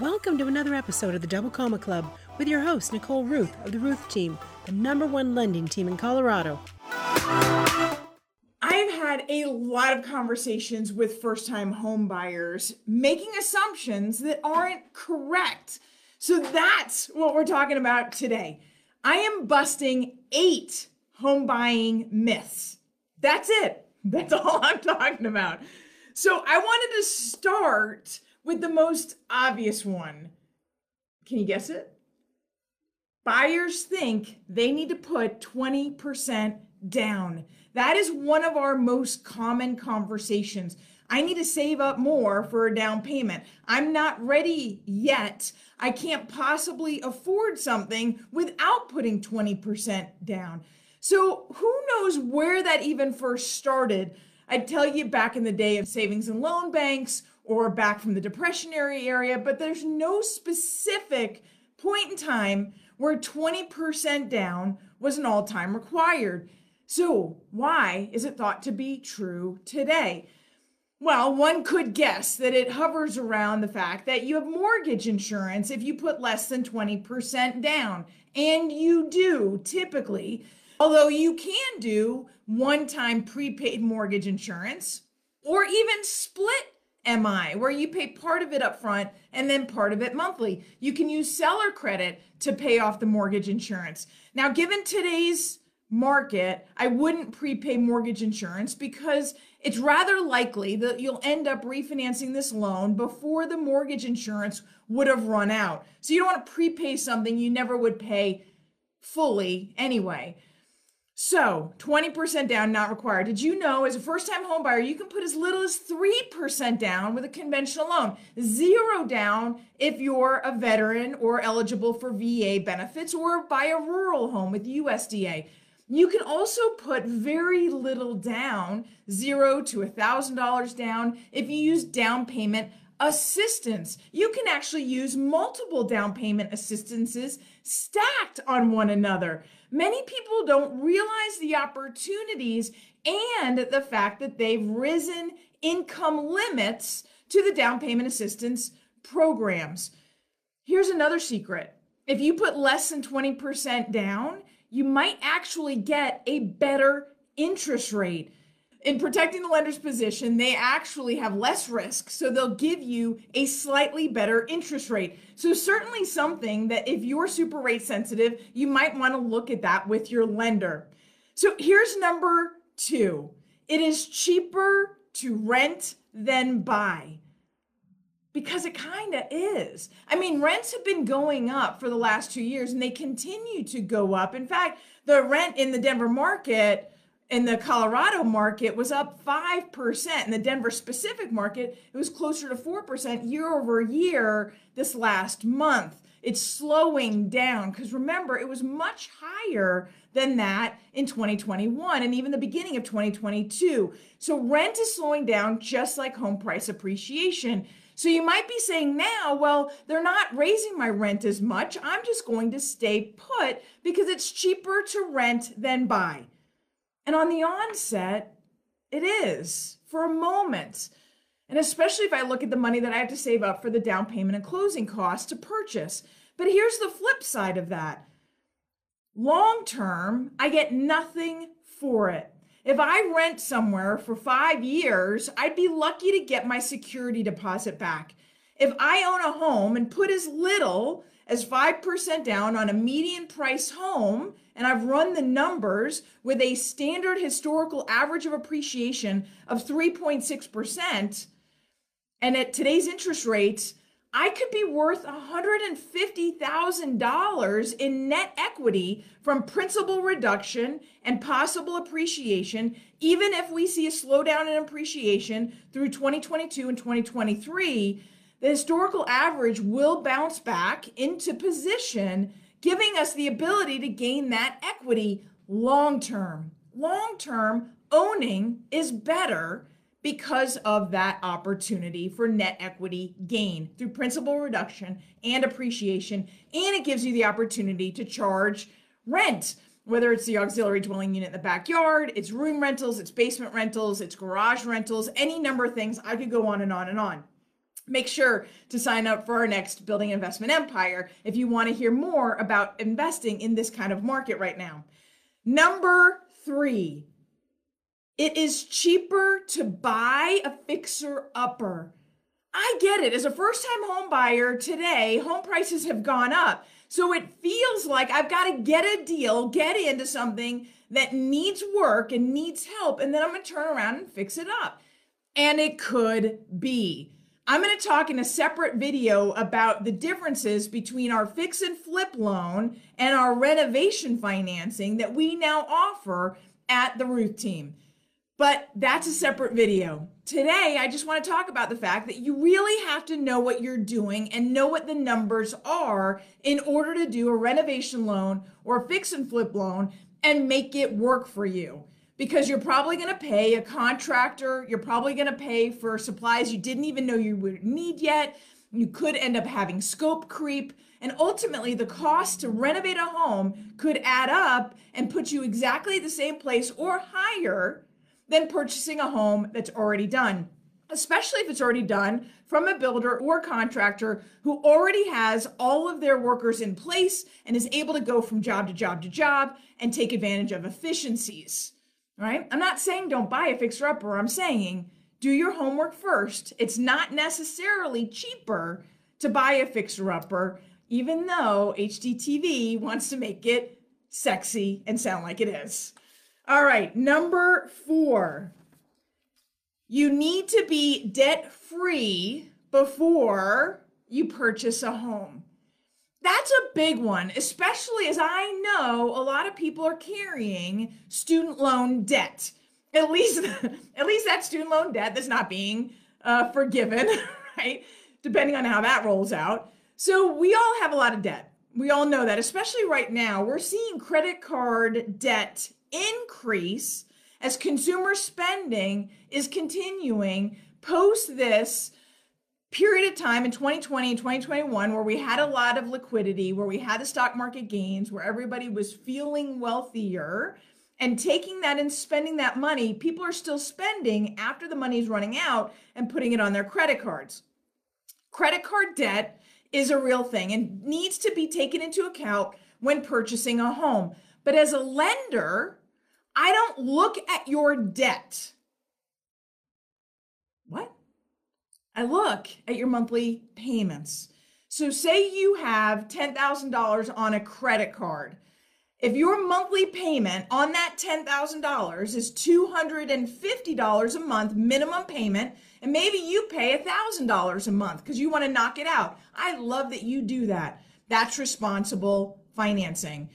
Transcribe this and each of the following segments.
Welcome to another episode of the Double Comma Club with your host, Nicole Rueth of the Rueth Team, the number one lending team in Colorado. I've had a lot of conversations with first time home buyers making assumptions that aren't correct. So that's what we're talking about today. I am busting eight home buying myths. That's it. That's all I'm talking about. So I wanted to start with the most obvious one. Can you guess it? Buyers think they need to put 20% down. That is one of our most common conversations. I need to save up more for a down payment. I'm not ready yet. I can't possibly afford something without putting 20% down. So, who knows where that even first started? I'd tell you back in the day of savings and loan banks or back from the depressionary area, but there's no specific point in time where 20% down was an all time required. So, why is it thought to be true today? Well, one could guess that it hovers around the fact that you have mortgage insurance if you put less than 20% down. And you do typically, although you can do one time prepaid mortgage insurance or even split MI, where you pay part of it up front and then part of it monthly. You can use seller credit to pay off the mortgage insurance. Now, given today's market, I wouldn't prepay mortgage insurance because it's rather likely that you'll end up refinancing this loan before the mortgage insurance would have run out. So you don't want to prepay something you never would pay fully anyway. So 20% down, not required. Did you know as a first time home buyer, you can put as little as 3% down with a conventional loan, zero down if you're a veteran or eligible for VA benefits or buy a rural home with USDA. You can also put very little down, zero to a thousand dollars down, if you use down payment assistance. You can actually use multiple down payment assistances stacked on one another. Many people don't realize the opportunities and the fact that they've risen income limits to the down payment assistance programs. Here's another secret. If you put less than 20% down, you might actually get a better interest rate in protecting the lender's position, they actually have less risk, so they'll give you a slightly better interest rate. So, certainly something that if you're super rate sensitive, you might want to look at that with your lender. So, here's number two it is cheaper to rent than buy. Because it kind of is. I mean, rents have been going up for the last two years and they continue to go up. In fact, the rent in the Denver market in the Colorado market was up 5%. In the Denver specific market, it was closer to 4% year over year this last month. It's slowing down because remember, it was much higher than that in 2021 and even the beginning of 2022. So rent is slowing down just like home price appreciation. So you might be saying now, well, they're not raising my rent as much. I'm just going to stay put because it's cheaper to rent than buy. And on the onset, it is for a moment. And especially if I look at the money that I have to save up for the down payment and closing costs to purchase. But here's the flip side of that long term, I get nothing for it. If I rent somewhere for five years, I'd be lucky to get my security deposit back. If I own a home and put as little as 5% down on a median price home, and I've run the numbers with a standard historical average of appreciation of 3.6%, and at today's interest rates, I could be worth $150,000 in net equity from principal reduction and possible appreciation, even if we see a slowdown in appreciation through 2022 and 2023 the historical average will bounce back into position, giving us the ability to gain that equity long term. Long term, owning is better because of that opportunity for net equity gain through principal reduction and appreciation. And it gives you the opportunity to charge rent, whether it's the auxiliary dwelling unit in the backyard, it's room rentals, it's basement rentals, it's garage rentals, any number of things. I could go on and on and on. Make sure to sign up for our next Building Investment Empire if you want to hear more about investing in this kind of market right now. Number three, it is cheaper to buy a fixer upper. I get it. As a first time home buyer today, home prices have gone up. So it feels like I've got to get a deal, get into something that needs work and needs help, and then I'm going to turn around and fix it up. And it could be. I'm going to talk in a separate video about the differences between our fix and flip loan and our renovation financing that we now offer at the Rueth team. But that's a separate video. Today, I just want to talk about the fact that you really have to know what you're doing and know what the numbers are in order to do a renovation loan or a fix and flip loan and make it work for you because you're probably going to pay a contractor, you're probably going to pay for supplies you didn't even know you would need yet. You could end up having scope creep. And ultimately, the cost to renovate a home could add up and put you exactly the same place or higher than purchasing a home that's already done, especially if it's already done from a builder or contractor who already has all of their workers in place and is able to go from job to job to job and take advantage of efficiencies right? I'm not saying don't buy a fixer upper. I'm saying do your homework first. It's not necessarily cheaper to buy a fixer upper, even though HGTV wants to make it sexy and sound like it is. All right, number four. You need to be debt free before you purchase a home. That's a big one, especially as I know a lot of people are carrying student loan debt. At least, at least that student loan debt that's not being uh, forgiven, right? Depending on how that rolls out. So we all have a lot of debt. We all know that, especially right now. We're seeing credit card debt increase as consumer spending is continuing post this period of time in 2020 and 2021 where we had a lot of liquidity, where we had the stock market gains, where everybody was feeling wealthier and taking that and spending that money, people are still spending after the money's running out and putting it on their credit cards. Credit card debt is a real thing and needs to be taken into account when purchasing a home. But as a lender, I don't look at your debt. What? I look at your monthly payments. So, say you have $10,000 on a credit card. If your monthly payment on that $10,000 is $250 a month minimum payment, and maybe you pay $1,000 a month because you want to knock it out. I love that you do that. That's responsible financing.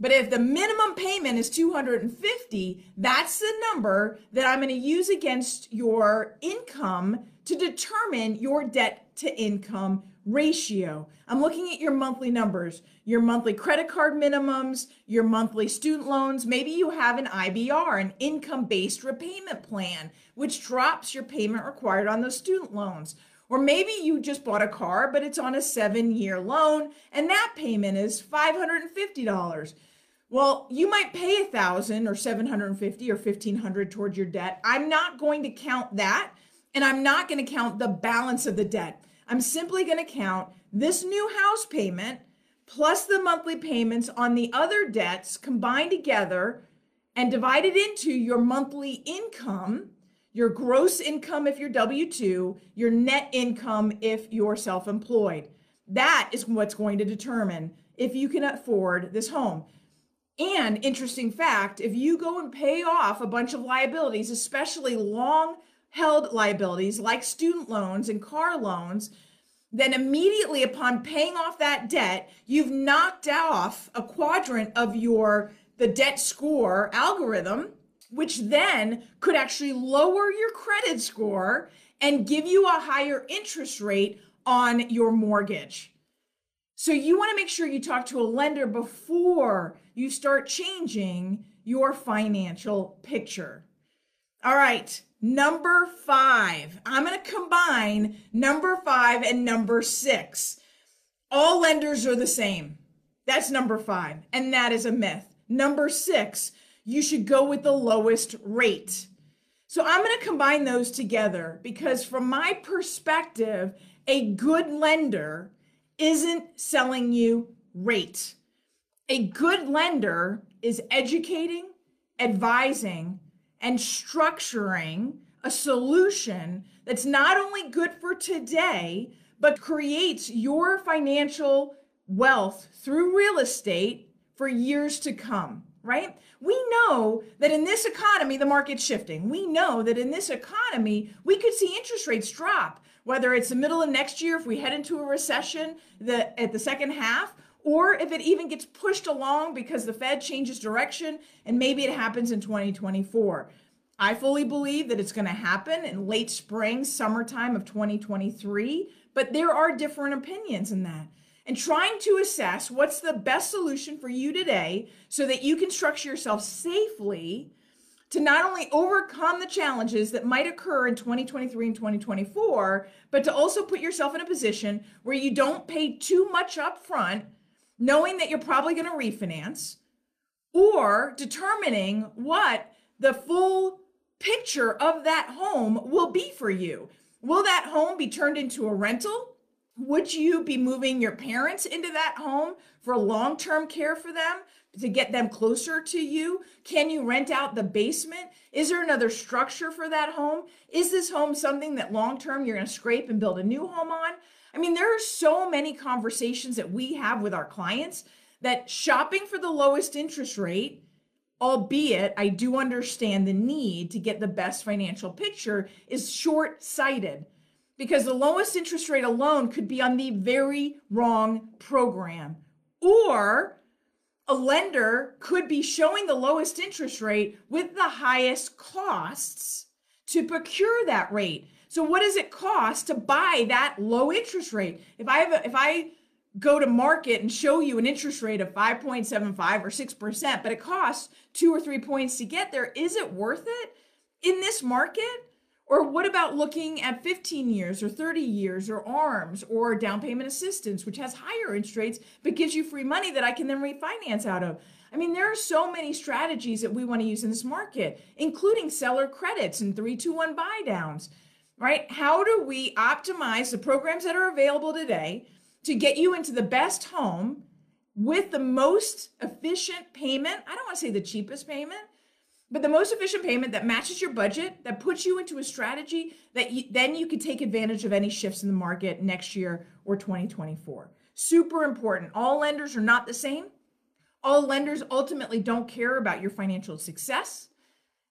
But if the minimum payment is 250, that's the number that I'm going to use against your income to determine your debt to income ratio. I'm looking at your monthly numbers, your monthly credit card minimums, your monthly student loans. Maybe you have an IBR, an income based repayment plan, which drops your payment required on those student loans. Or maybe you just bought a car, but it's on a seven year loan and that payment is $550. Well, you might pay a thousand or 750 or 1500 towards your debt. I'm not going to count that. And I'm not going to count the balance of the debt. I'm simply going to count this new house payment plus the monthly payments on the other debts combined together and divided into your monthly income, your gross income if you're W 2, your net income if you're self employed. That is what's going to determine if you can afford this home. And interesting fact if you go and pay off a bunch of liabilities, especially long held liabilities like student loans and car loans, then immediately upon paying off that debt, you've knocked off a quadrant of your the debt score algorithm, which then could actually lower your credit score and give you a higher interest rate on your mortgage. So you want to make sure you talk to a lender before you start changing your financial picture. All right, number five. I'm going to combine number five and number six. All lenders are the same. That's number five, and that is a myth. Number six, you should go with the lowest rate. So I'm going to combine those together because, from my perspective, A good lender isn't selling you rate. A good lender is educating, advising, and structuring a solution that's not only good for today, but creates your financial wealth through real estate for years to come, right? We know that in this economy, the market's shifting. We know that in this economy, we could see interest rates drop, whether it's the middle of next year, if we head into a recession the, at the second half, or if it even gets pushed along because the Fed changes direction and maybe it happens in 2024. I fully believe that it's going to happen in late spring, summertime of 2023, but there are different opinions in that. And trying to assess what's the best solution for you today so that you can structure yourself safely to not only overcome the challenges that might occur in 2023 and 2024, but to also put yourself in a position where you don't pay too much up front, knowing that you're probably going to refinance, or determining what the full picture of that home will be for you. Will that home be turned into a rental? Would you be moving your parents into that home for long term care for them to get them closer to you? Can you rent out the basement? Is there another structure for that home? Is this home something that long term you're going to scrape and build a new home on? I mean, there are so many conversations that we have with our clients that shopping for the lowest interest rate albeit I do understand the need to get the best financial picture, is short sighted because the lowest interest rate alone could be on the very wrong program. Or a lender could be showing the lowest interest rate with the highest costs to procure that rate. So what does it cost to buy that low interest rate? If I have a, if I go to market and show you an interest rate of 5.75 or 6%, but it costs two or three points to get there. Is it worth it in this market? Or what about looking at 15 years or 30 years or ARMs or down payment assistance, which has higher interest rates but gives you free money that I can then refinance out of? I mean, there are so many strategies that we want to use in this market, including seller credits and 321 buy downs, right? How do we optimize the programs that are available today? to get you into the best home with the most efficient payment. I don't want to say the cheapest payment, but the most efficient payment that matches your budget, that puts you into a strategy that you, then you can take advantage of any shifts in the market next year or 2024. Super important. All lenders are not the same. All lenders ultimately don't care about your financial success.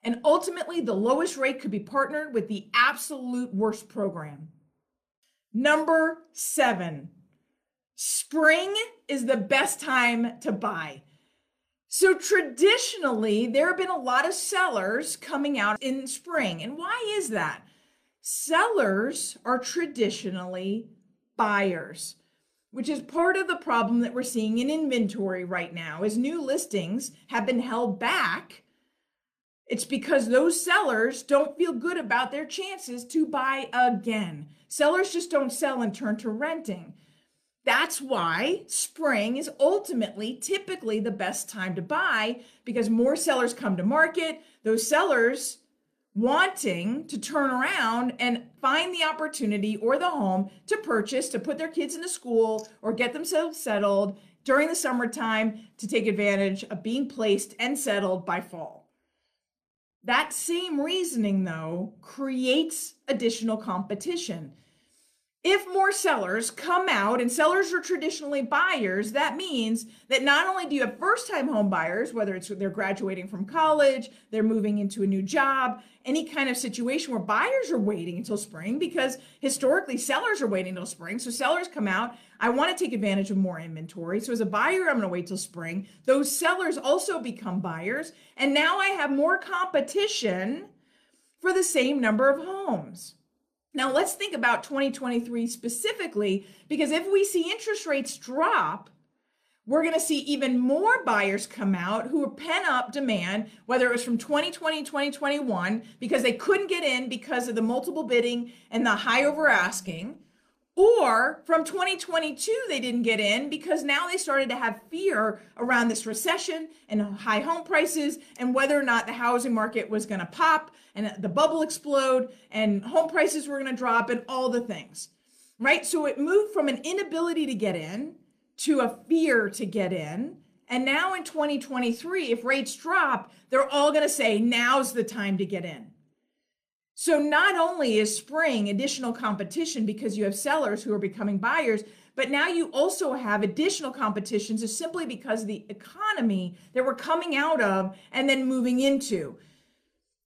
And ultimately, the lowest rate could be partnered with the absolute worst program. Number seven, spring is the best time to buy. So traditionally, there have been a lot of sellers coming out in spring. And why is that? Sellers are traditionally buyers, which is part of the problem that we're seeing in inventory right now as new listings have been held back. It's because those sellers don't feel good about their chances to buy again. Sellers just don't sell and turn to renting. That's why spring is ultimately typically the best time to buy because more sellers come to market. Those sellers wanting to turn around and find the opportunity or the home to purchase, to put their kids into school or get themselves settled during the summertime to take advantage of being placed and settled by fall. That same reasoning, though, creates additional competition if more sellers come out and sellers are traditionally buyers that means that not only do you have first time home buyers whether it's they're graduating from college they're moving into a new job any kind of situation where buyers are waiting until spring because historically sellers are waiting until spring. So sellers come out i want to take advantage of more inventory. So as a buyer i'm going to wait till spring. Those sellers also become buyers. And now i have more competition for the same number of homes now, let's think about 2023 specifically, because if we see interest rates drop, we're going to see even more buyers come out who are pent up demand, whether it was from 2020, 2021, because they couldn't get in because of the multiple bidding and the high over asking, or from 2022, they didn't get in because now they started to have fear around this recession and high home prices and whether or not the housing market was going to pop and the bubble explode and home prices were going to drop and all the things. right? So it moved from an inability to get in to a fear to get in. And now in 2023, if rates drop, they're all going to say, now's the time to get in. So not only is spring additional competition because you have sellers who are becoming buyers, but now you also have additional competitions is simply because the economy that we're coming out of and then moving into.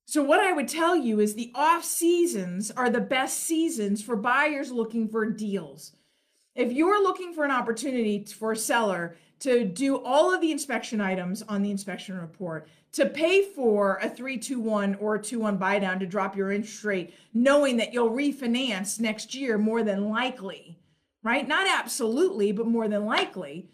So what I would tell you is the off seasons are the best seasons for buyers looking for deals. If you're looking for an opportunity for a seller to do all of the inspection items on the inspection report, to pay for a 321 or a 21 buy down to drop your interest rate, knowing that you'll refinance next year more than likely, right? Not absolutely, but more than likely.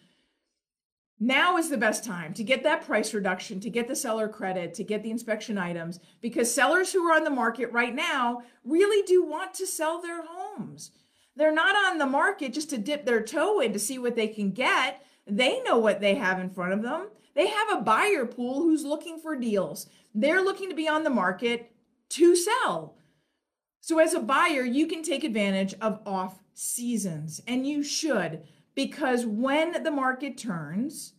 Now is the best time to get that price reduction, to get the seller credit, to get the inspection items, because sellers who are on the market right now really do want to sell their homes. They're not on the market just to dip their toe in to see what they can get. They know what they have in front of them. They have a buyer pool who's looking for deals. They're looking to be on the market to sell. So, as a buyer, you can take advantage of off seasons, and you should, because when the market turns,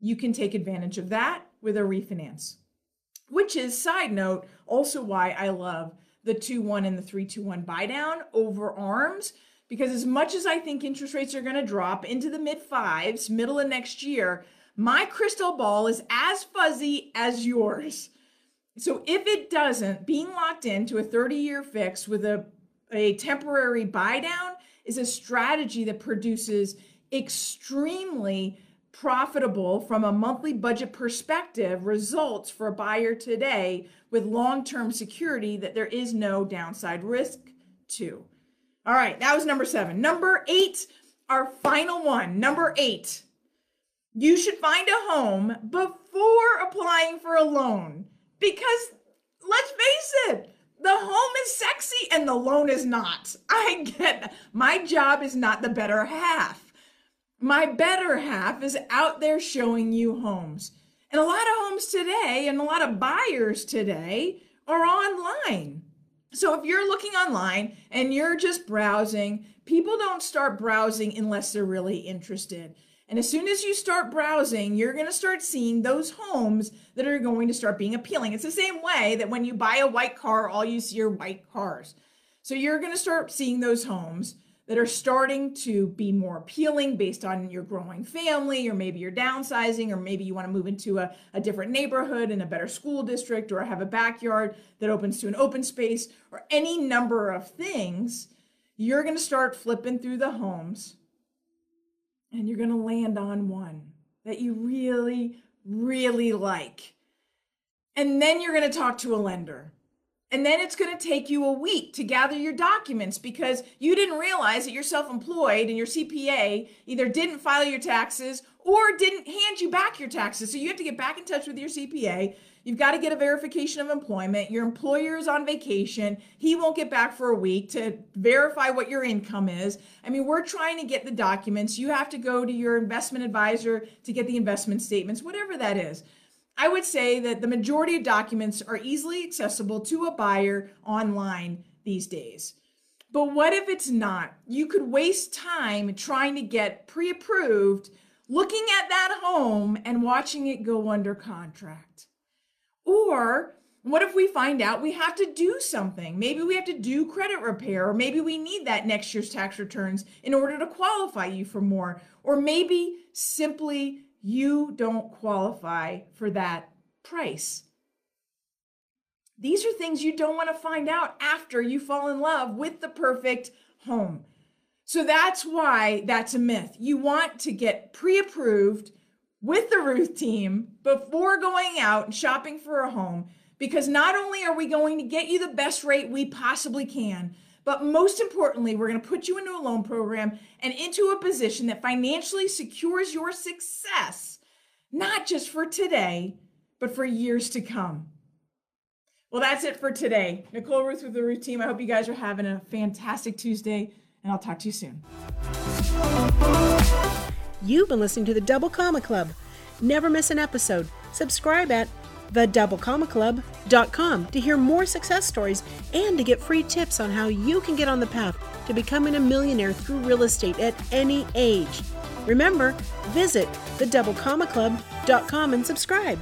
you can take advantage of that with a refinance. Which is, side note, also why I love the 2 1 and the 3 2 1 buy down over arms because as much as I think interest rates are going to drop into the mid fives, middle of next year, my crystal ball is as fuzzy as yours. So if it doesn't, being locked into a 30 year fix with a, a temporary buy down is a strategy that produces extremely profitable from a monthly budget perspective results for a buyer today with long term security that there is no downside risk to. All right, that was number seven. Number eight, our final one. Number eight, you should find a home before applying for a loan because let's face it, the home is sexy and the loan is not. I get that. My job is not the better half. My better half is out there showing you homes. And a lot of homes today and a lot of buyers today are online. So if you're looking online and you're just browsing, people don't start browsing unless they're really interested. And as soon as you start browsing, you're going to start seeing those homes that are going to start being appealing. It's the same way that when you buy a white car, all you see are white cars. So you're going to start seeing those homes that are starting to be more appealing based on your growing family, or maybe you're downsizing, or maybe you want to move into a, a different neighborhood in a better school district, or have a backyard that opens to an open space, or any number of things. You're going to start flipping through the homes and you're going to land on one that you really, really like. And then you're going to talk to a lender and then it's going to take you a week to gather your documents because you didn't realize that you're self employed and your CPA either didn't file your taxes or didn't hand you back your taxes. So you have to get back in touch with your CPA. You've got to get a verification of employment. Your employer is on vacation. He won't get back for a week to verify what your income is. I mean, we're trying to get the documents. You have to go to your investment advisor to get the investment statements, whatever that is. I would say that the majority of documents are easily accessible to a buyer online these days. But what if it's not? You could waste time trying to get pre approved, looking at that home and watching it go under contract. Or what if we find out we have to do something? Maybe we have to do credit repair, or maybe we need that next year's tax returns in order to qualify you for more. Or maybe simply you don't qualify for that price. These are things you don't want to find out after you fall in love with the perfect home. So that's why that's a myth. You want to get pre approved with the Rueth team before going out and shopping for a home because not only are we going to get you the best rate we possibly can, but most importantly, we're going to put you into a loan program and into a position that financially secures your success, not just for today, but for years to come. Well, that's it for today. Nicole Rueth with the Rueth team. I hope you guys are having a fantastic Tuesday, and I'll talk to you soon. You've been listening to the Double Comma Club. Never miss an episode. Subscribe at TheDoubleCommaClub.com to hear more success stories and to get free tips on how you can get on the path to becoming a millionaire through real estate at any age. Remember, visit TheDoubleCommaClub.com and subscribe.